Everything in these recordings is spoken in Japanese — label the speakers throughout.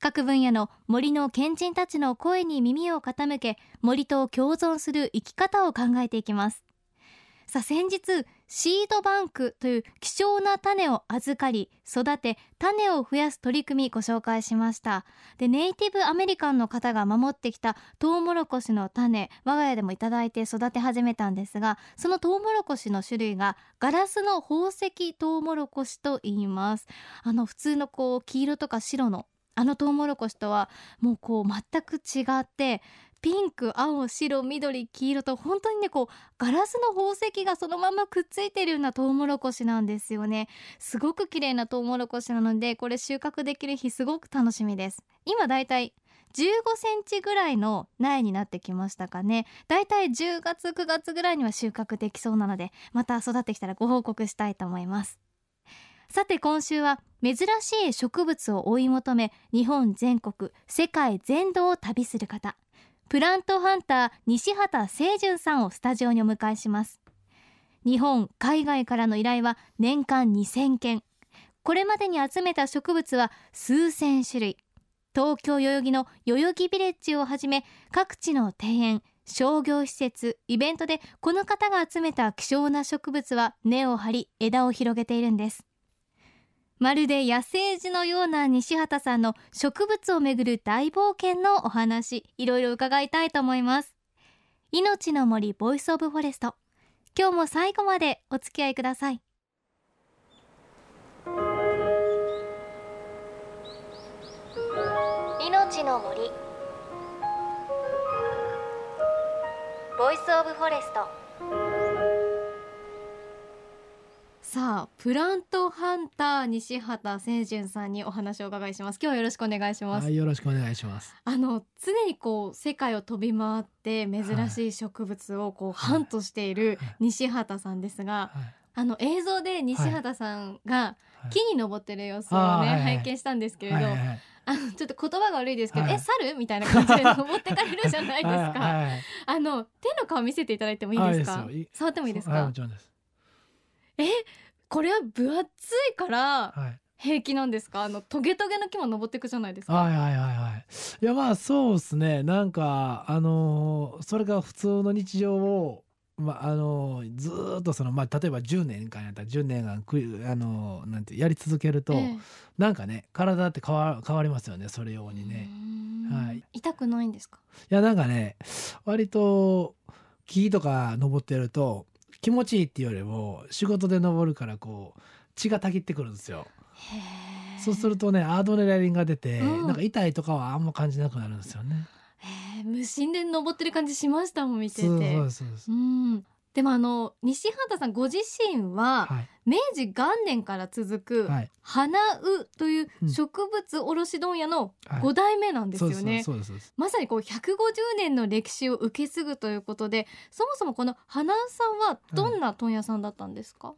Speaker 1: 各分野の森の賢人たちの声に耳を傾け森と共存する生き方を考えていきます。さあ先日シードバンクという希少な種を預かり育て種を増やす取り組みご紹介しました。でネイティブアメリカンの方が守ってきたトウモロコシの種我が家でもいただいて育て始めたんですがそのトウモロコシの種類がガラスの宝石トウモロコシと言います。あの普通のこう黄色とか白のあのトウモロコシとはもうこう全く違ってピンク青白緑黄色と本当にねこうガラスの宝石がそのままくっついてるようなトウモロコシなんですよね。すごく綺麗なトウモロコシなのでこれ収穫できる日すごく楽しみです。今だいたい15センチぐらいの苗になってきましたかね。だいたい10月9月ぐらいには収穫できそうなのでまた育ってきたらご報告したいと思います。さて今週は珍しい植物を追い求め日本全国世界全土を旅する方プラントハンター西畑清純さんをスタジオにお迎えします。日本海外からの依頼は年間2000件。これまでに集めた植物は数千種類。東京代々木の代々木ビレッジをはじめ各地の庭園商業施設イベントでこの方が集めた希少な植物は根を張り枝を広げているんです。まるで野生児のような西畑さんの植物をめぐる大冒険のお話いろいろ伺いたいと思います。いのちの森 Voice of Forest。今日も最後までお付き合いください。いのちの森 Voice of Forest。さあプラントハンター西畑清純さんにお話をお伺いします。今日はよろしくお願いします。
Speaker 2: はいよろしくお願いします。
Speaker 1: あの常にこう世界を飛び回って珍しい植物をこう、ハントしている西畑さんですが、はい、あの映像で西畑さんが木に登ってる様子をね、はい、拝見したんですけれど、はいはいあのちょっと言葉が悪いですけど、はい、え猿？みたいな感じで登ってかれるじゃないですか。はい、あの手の顔見せていただいてもいいですか？触ってもいいですか？えこれは分厚いから平気なんですか、あのトゲトゲの木も登っていくじゃないですか。
Speaker 2: はいはいはいはい。いやまあそうですね。なんかあのー、それが普通の日常をまああのー、ずっとそのまあ例えば10年間やったら10年間くあのー、なんてやり続けると、ええ、なんかね体って変わ変わりますよねそれようにね。
Speaker 1: はい、痛くないんですか？
Speaker 2: いやなんかね割と木とか登ってると気持ちいいっていうよりも仕事で登るからこう血がたぎってくるんですよ。そうするとねアドレナリンが出て、うん、なんか痛いとかはあんま感じなくなるんですよね。
Speaker 1: 無心で登ってる感じしましたもん見てて。そうそうそうそう。うんでもあの西畑さんご自身は、明治元年から続く花うという植物卸問屋の5代目なんですよね。まさにこう150年の歴史を受け継ぐということでそもそもこの花うさんはどんな問屋さんだったんですか、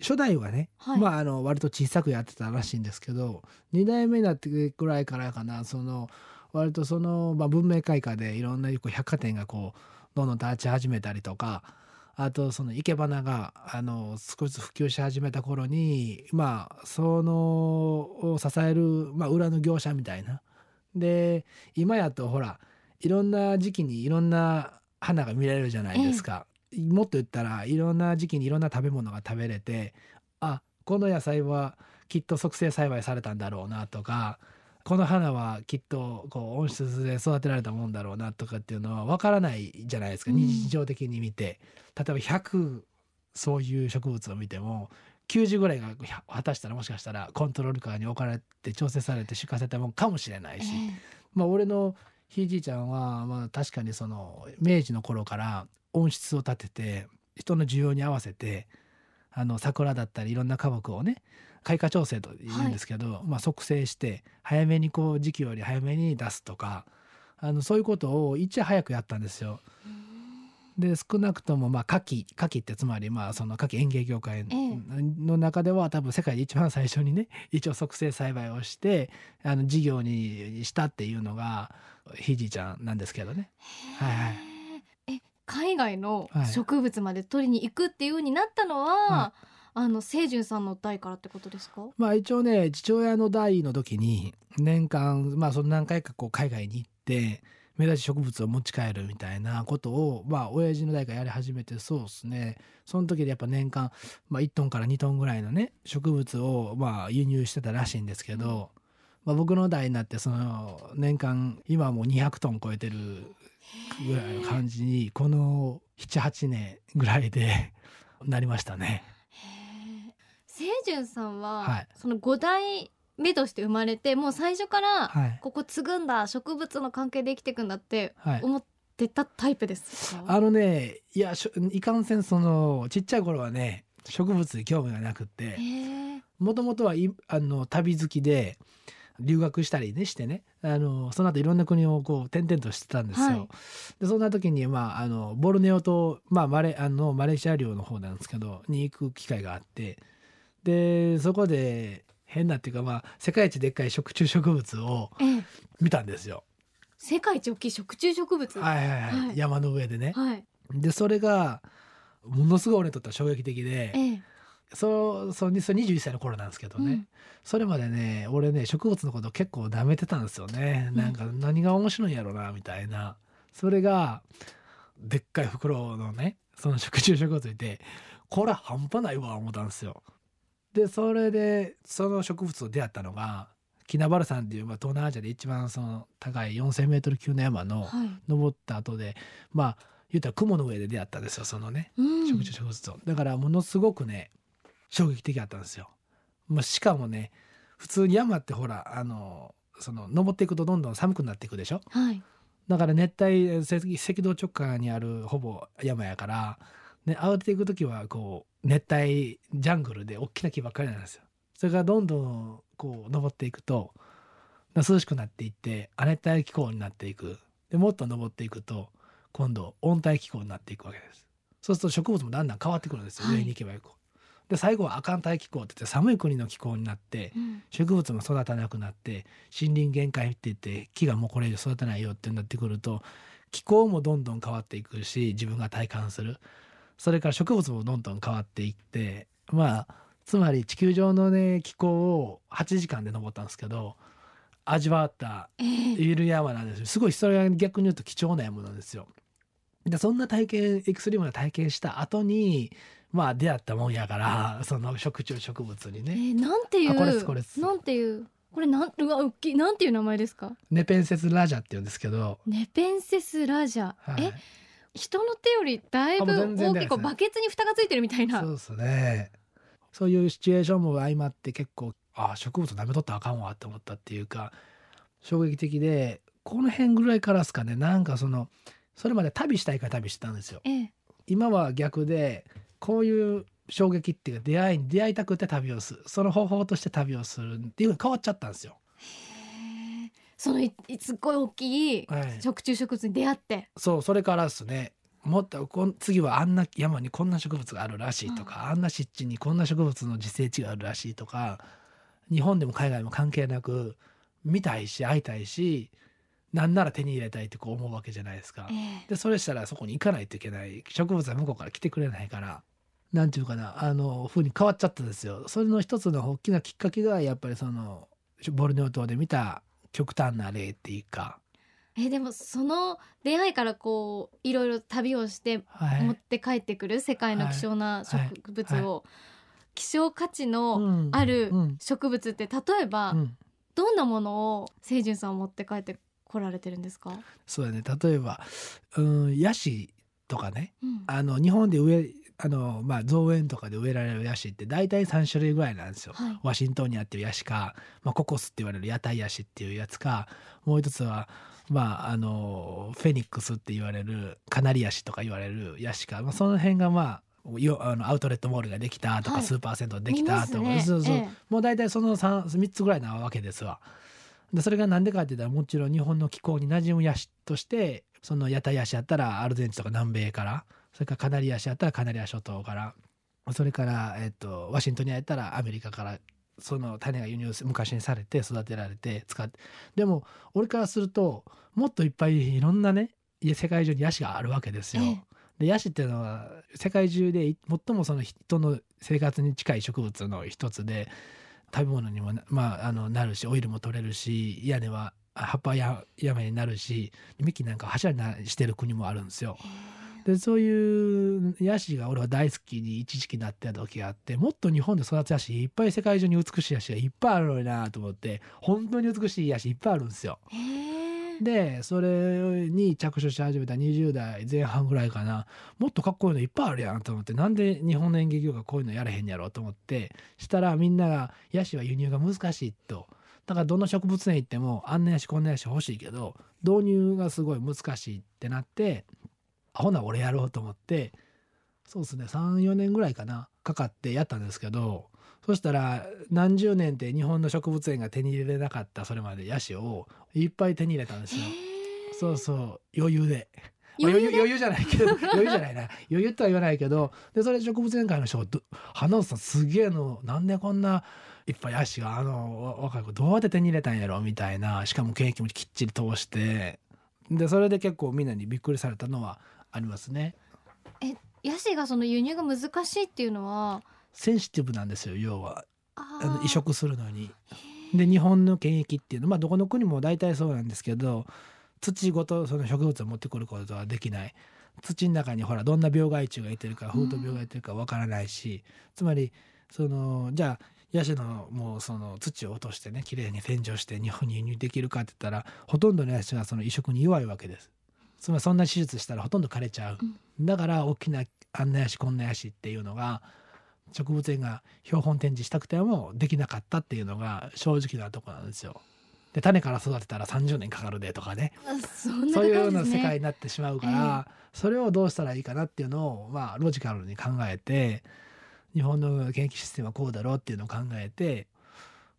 Speaker 2: 初代はね、はい、まああの割と小さくやってたらしいんですけど2代目になってくらいからかなその割とその、まあ、文明開化でいろんな百貨店がこうどんどん立ち始めたりとかあとその生け花があの少しずつ普及し始めた頃にまあそのを支える、まあ、裏の業者みたいな。で今やとほらいろんな時期にいろんな花が見れるじゃないですか。ええ、もっと言ったらいろんな時期にいろんな食べ物が食べれてあこの野菜はきっと促成栽培されたんだろうなとかこの花はきっとこう温室で育てられたもんだろうなとかっていうのは分からないじゃないですか、日常的に見て。例えば100そういう植物を見ても90ぐらいが果たしたらもしかしたらコントロールカーに置かれて調整されて出荷されたもんかもしれないし、えー、まあ俺のひいじいちゃんはまあ確かにその明治の頃から温室を立てて人の需要に合わせてあの桜だったりいろんな花木をね開花調整と言うんですけど、はい、まあ、促成して早めにこう時期より早めに出すとかあのそういうことをいち早くやったんですよ。で少なくともまあ牡蠣牡蠣ってつまりまあその牡蠣園芸業界の中では多分世界で一番最初にね 一応促成栽培をしてあの事業にしたっていうのがひじちゃんなんですけどね。はいはい、
Speaker 1: え海外の植物まで取りに行くっていうふうになったのは、はい、あの清純さんの代からってことですか？
Speaker 2: まあ一応ね父親の代の時に年間まあその何回かこう海外に行って目立ち植物を持ち帰るみたいなことをまあ親父の代からやり始めてそうですね。その時でやっぱ年間、まあ、1トンから2トンぐらいのね植物をまあ輸入してたらしいんですけど、まあ、僕の代になってその年間今はもう200トン超えてるぐらいの感じにこの78年ぐらいでなりましたね。
Speaker 1: 清純さんは、はい、その5代目として生まれてもう最初からここ継ぐんだ、はい、植物の関係で生きていくんだって思ってたタイプです
Speaker 2: か、はい、あのねいやいかんせんそのちっちゃい頃はね植物に興味がなくてもともとはいあの旅好きで留学したりねしてねあのその後いろんな国をこう転々としてたんですよ。はい、でそんな時に、まあ、あのボルネオ島、まあ、マレあのマレーシア領の方なんですけどに行く機会があってでそこで変なっていうかまあ世界一でっかい食虫植物を見たんですよ。
Speaker 1: 世界一大きい食虫植物？
Speaker 2: はいはいはい、はい、山の上でね。はい、でそれがものすごい俺にとっては衝撃的で、ええ、そそそ21歳の頃なんですけどね、うん、それまでね俺ね植物のこと結構舐めてたんですよね、うん、なんか何が面白いんやろうなみたいな。それがでっかい袋のねその食虫植物いてこれ半端ないわ思ったんですよ。でそれでその植物と出会ったのがキナバル山っていう、まあ、東南アジアで一番その高い 4,000m 級の山の登った後で、はい、まあ言ったら雲の上で出会ったんですよそのね、うん、植物植物と。だからものすごくね衝撃的だったんですよ。まあ、しかもね普通に山ってほらあのその登っていくとどんどん寒くなっていくでしょ？はい、だから熱帯赤道直下にあるほぼ山やからね、慌てていく時はこう熱帯ジャングルで大きな木ばっかりなんですよ。それがどんどんこう登っていくと涼しくなっていって亜熱帯気候になっていく。でもっと登っていくと今度温帯気候になっていくわけです。そうすると植物もだんだん変わってくるんですよ、はい、上に行けば行くで最後は亜寒帯気候って言って寒い国の気候になって、うん、植物も育たなくなって森林限界って言って木がもうこれ以上育たないよってなってくると気候もどんどん変わっていくし自分が体感するそれから植物もどんどん変わっていってまあつまり地球上のね気候を8時間で登ったんですけど味わったゆる山なんですよ。すごいそれは逆に言うと貴重な山なんですよ。でそんな体験エクストリームな体験した後にまあ出会ったもんやからその食虫植物にね。え
Speaker 1: ー、なんていうこれこれなんていうこれなんうわ大きいなんていう名前ですか？
Speaker 2: ネペンセスラジャって言うんですけど。
Speaker 1: ネペンセスラジャ、はい、え？人の手よりだいぶ大きくバケツに蓋がついてるみたいな。
Speaker 2: そうですね。そういうシチュエーションも相まって結構あ植物舐めとったらあかんわって思ったっていうか衝撃的でこの辺ぐらいからですかね。なんかそのそれまで旅したいから旅してたんですよ、ええ、今は逆でこういう衝撃っていうか出会いに出会いたくて旅をする。その方法として旅をするっていうの変わっちゃったんですよ
Speaker 1: そのすっごい大きい食虫植物に出会って、はい、
Speaker 2: そうそれからですね。もっとこ次はあんな山にこんな植物があるらしいとか、うん、あんな湿地にこんな植物の自生地があるらしいとか日本でも海外も関係なく見たいし会いたいしなんなら手に入れたいってこう思うわけじゃないですか。えー、でそれしたらそこに行かないといけない。植物は向こうから来てくれないからなんていうかなあの風に変わっちゃったんですよ。それの一つの大きなきっかけがやっぱりそのボルネオ島で見た極端な例っていうか。
Speaker 1: えでもその出会いからこういろいろ旅をして持って帰ってくる世界の希少な植物を希少価値のある植物って例えばどんなものを清純さん持って帰ってこられてるんですか？
Speaker 2: そうだね。例えば、うん、ヤシとかね、うん、あの日本で植えあのまあ、造園とかで植えられるヤシって大体3種類ぐらいなんですよ。はい、ワシントンにあってるヤシか、まあ、ココスって言われる屋台ヤシっていうやつかもう一つは、まあ、あのフェニックスって言われるカナリヤシとか言われるヤシか、まあ、その辺がまあよあのアウトレットモールができたとか、はい、スーパー銭湯できたとか、ね、そうそう、ええ、もう大体その 3, 3つぐらいなわけですわ。でそれが何でかって言ったらもちろん日本の気候に馴染むヤシとしてその屋台ヤシやったらアルゼンチンとか南米からそれからカナリヤシやったらカナリア諸島からそれから、えっと、ワシントンにやったらアメリカからその種が輸入昔にされて育てられて使ってでも俺からするともっといっぱいいろんなね世界中にヤシがあるわけですよ。でヤシっていうのは世界中で最もその人の生活に近い植物の一つで食べ物にもまあ、あのなるしオイルも取れるし屋根は葉っぱや山になるし幹なんか柱にしてる国もあるんですよ。でそういうヤシが俺は大好きに一時期なってた時があってもっと日本で育つヤシいっぱい世界中に美しいヤシがいっぱいあるのになと思って本当に美しいヤシいっぱいあるんですよ。でそれに着手し始めた20代前半ぐらいかなもっとかっこいいのいっぱいあるやんと思ってなんで日本の演劇業がこういうのやれへんやろうと思ってしたらみんながヤシは輸入が難しいと。だからどの植物園行ってもあんなやしこんなやし欲しいけど導入がすごい難しいってなってほな俺やろうと思ってそうですね34年ぐらいかなかかってやったんですけどそしたら何十年って日本の植物園が手に入れれなかったそれまでヤシをいっぱい手に入れたんですよ。そうそう余裕で。余裕余裕じゃないけど余裕じゃないな余裕とは言わないけどでそれ植物園会の人が「花尾さんすげえのなんでこんないっぱいヤシがあの若い子どうやって手に入れたんやろ?」みたいなしかもケーキもきっちり通してでそれで結構みんなにびっくりされたのはありますね。
Speaker 1: えヤシがその輸入が難しいっていうのは？
Speaker 2: センシティブなんですよ要はあの移植するのに。で日本の検疫っていうのは、まあ、どこの国も大体そうなんですけど土ごとその植物を持ってくることはできない。土の中にほらどんな病害虫がいてるか風土病がいてるかわからないし、つまりそのじゃあヤシのもうその土を落としてねきれいに洗浄して日本に輸入できるかって言ったらほとんどのヤシはその移植に弱いわけです。つまりそんな手術したらほとんど枯れちゃう、うん、だから大きなあんなやしこんなやしっていうのが植物園が標本展示したくてもできなかったっていうのが正直なとこなんですよ。で種から育てたら30年かかるでとかね。そういうような世界になってしまうから、えー、それをどうしたらいいかなっていうのを、まあ、ロジカルに考えて日本の研究システムはこうだろうっていうのを考えて、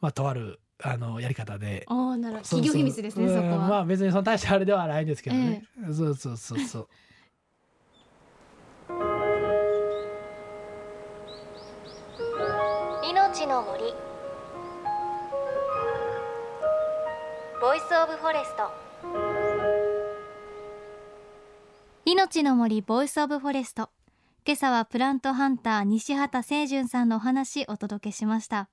Speaker 2: まあ、とあるあのやり方で。
Speaker 1: ああ、なる企業秘密ですね。そこは。
Speaker 2: まあ別にその大したあれではないんですけどね。えー、そうそうそうそう。
Speaker 1: いのちの森 Voice of Forest いのちの森 Voice of Forest 今朝はプラントハンター西畑清純さんのお話お届けしました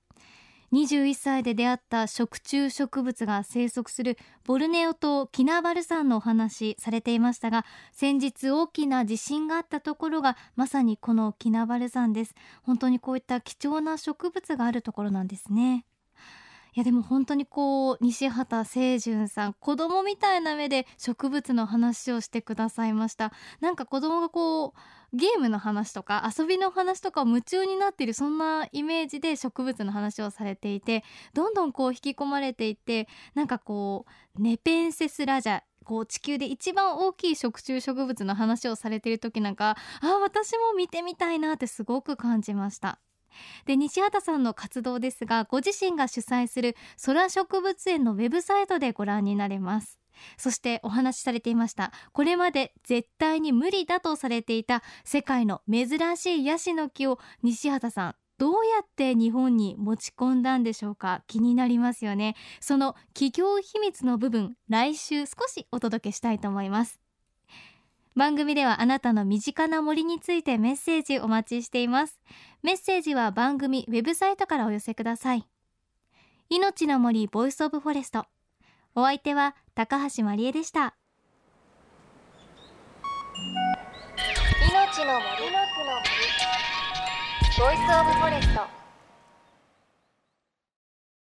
Speaker 1: 21歳で出会った食虫植物が生息するボルネオ島キナバル山のお話されていましたが先日大きな地震があったところがまさにこのキナバル山です。本当にこういった貴重な植物があるところなんですね。いやでも本当にこう西畑清純さん子供みたいな目で植物の話をしてくださいました。なんか子供がこうゲームの話とか遊びの話とかを夢中になっているそんなイメージで植物の話をされていてどんどんこう引き込まれていってなんかこうネペンセスラジャこう地球で一番大きい食虫植物の話をされている時なんかあ私も見てみたいなってすごく感じました。で西畑さんの活動ですがご自身が主催する空植物園のウェブサイトでご覧になれます。そしてお話しされていました。これまで絶対に無理だとされていた世界の珍しいヤシの木を西畑さんどうやって日本に持ち込んだんでしょうか？気になりますよね。その企業秘密の部分来週少しお届けしたいと思います。番組ではあなたの身近な森についてメッセージお待ちしています。メッセージは番組ウェブサイトからお寄せください。いのちの森 Voice of Forest。お相手は高橋真理恵でした。いのちの森の森。 Voice of Forest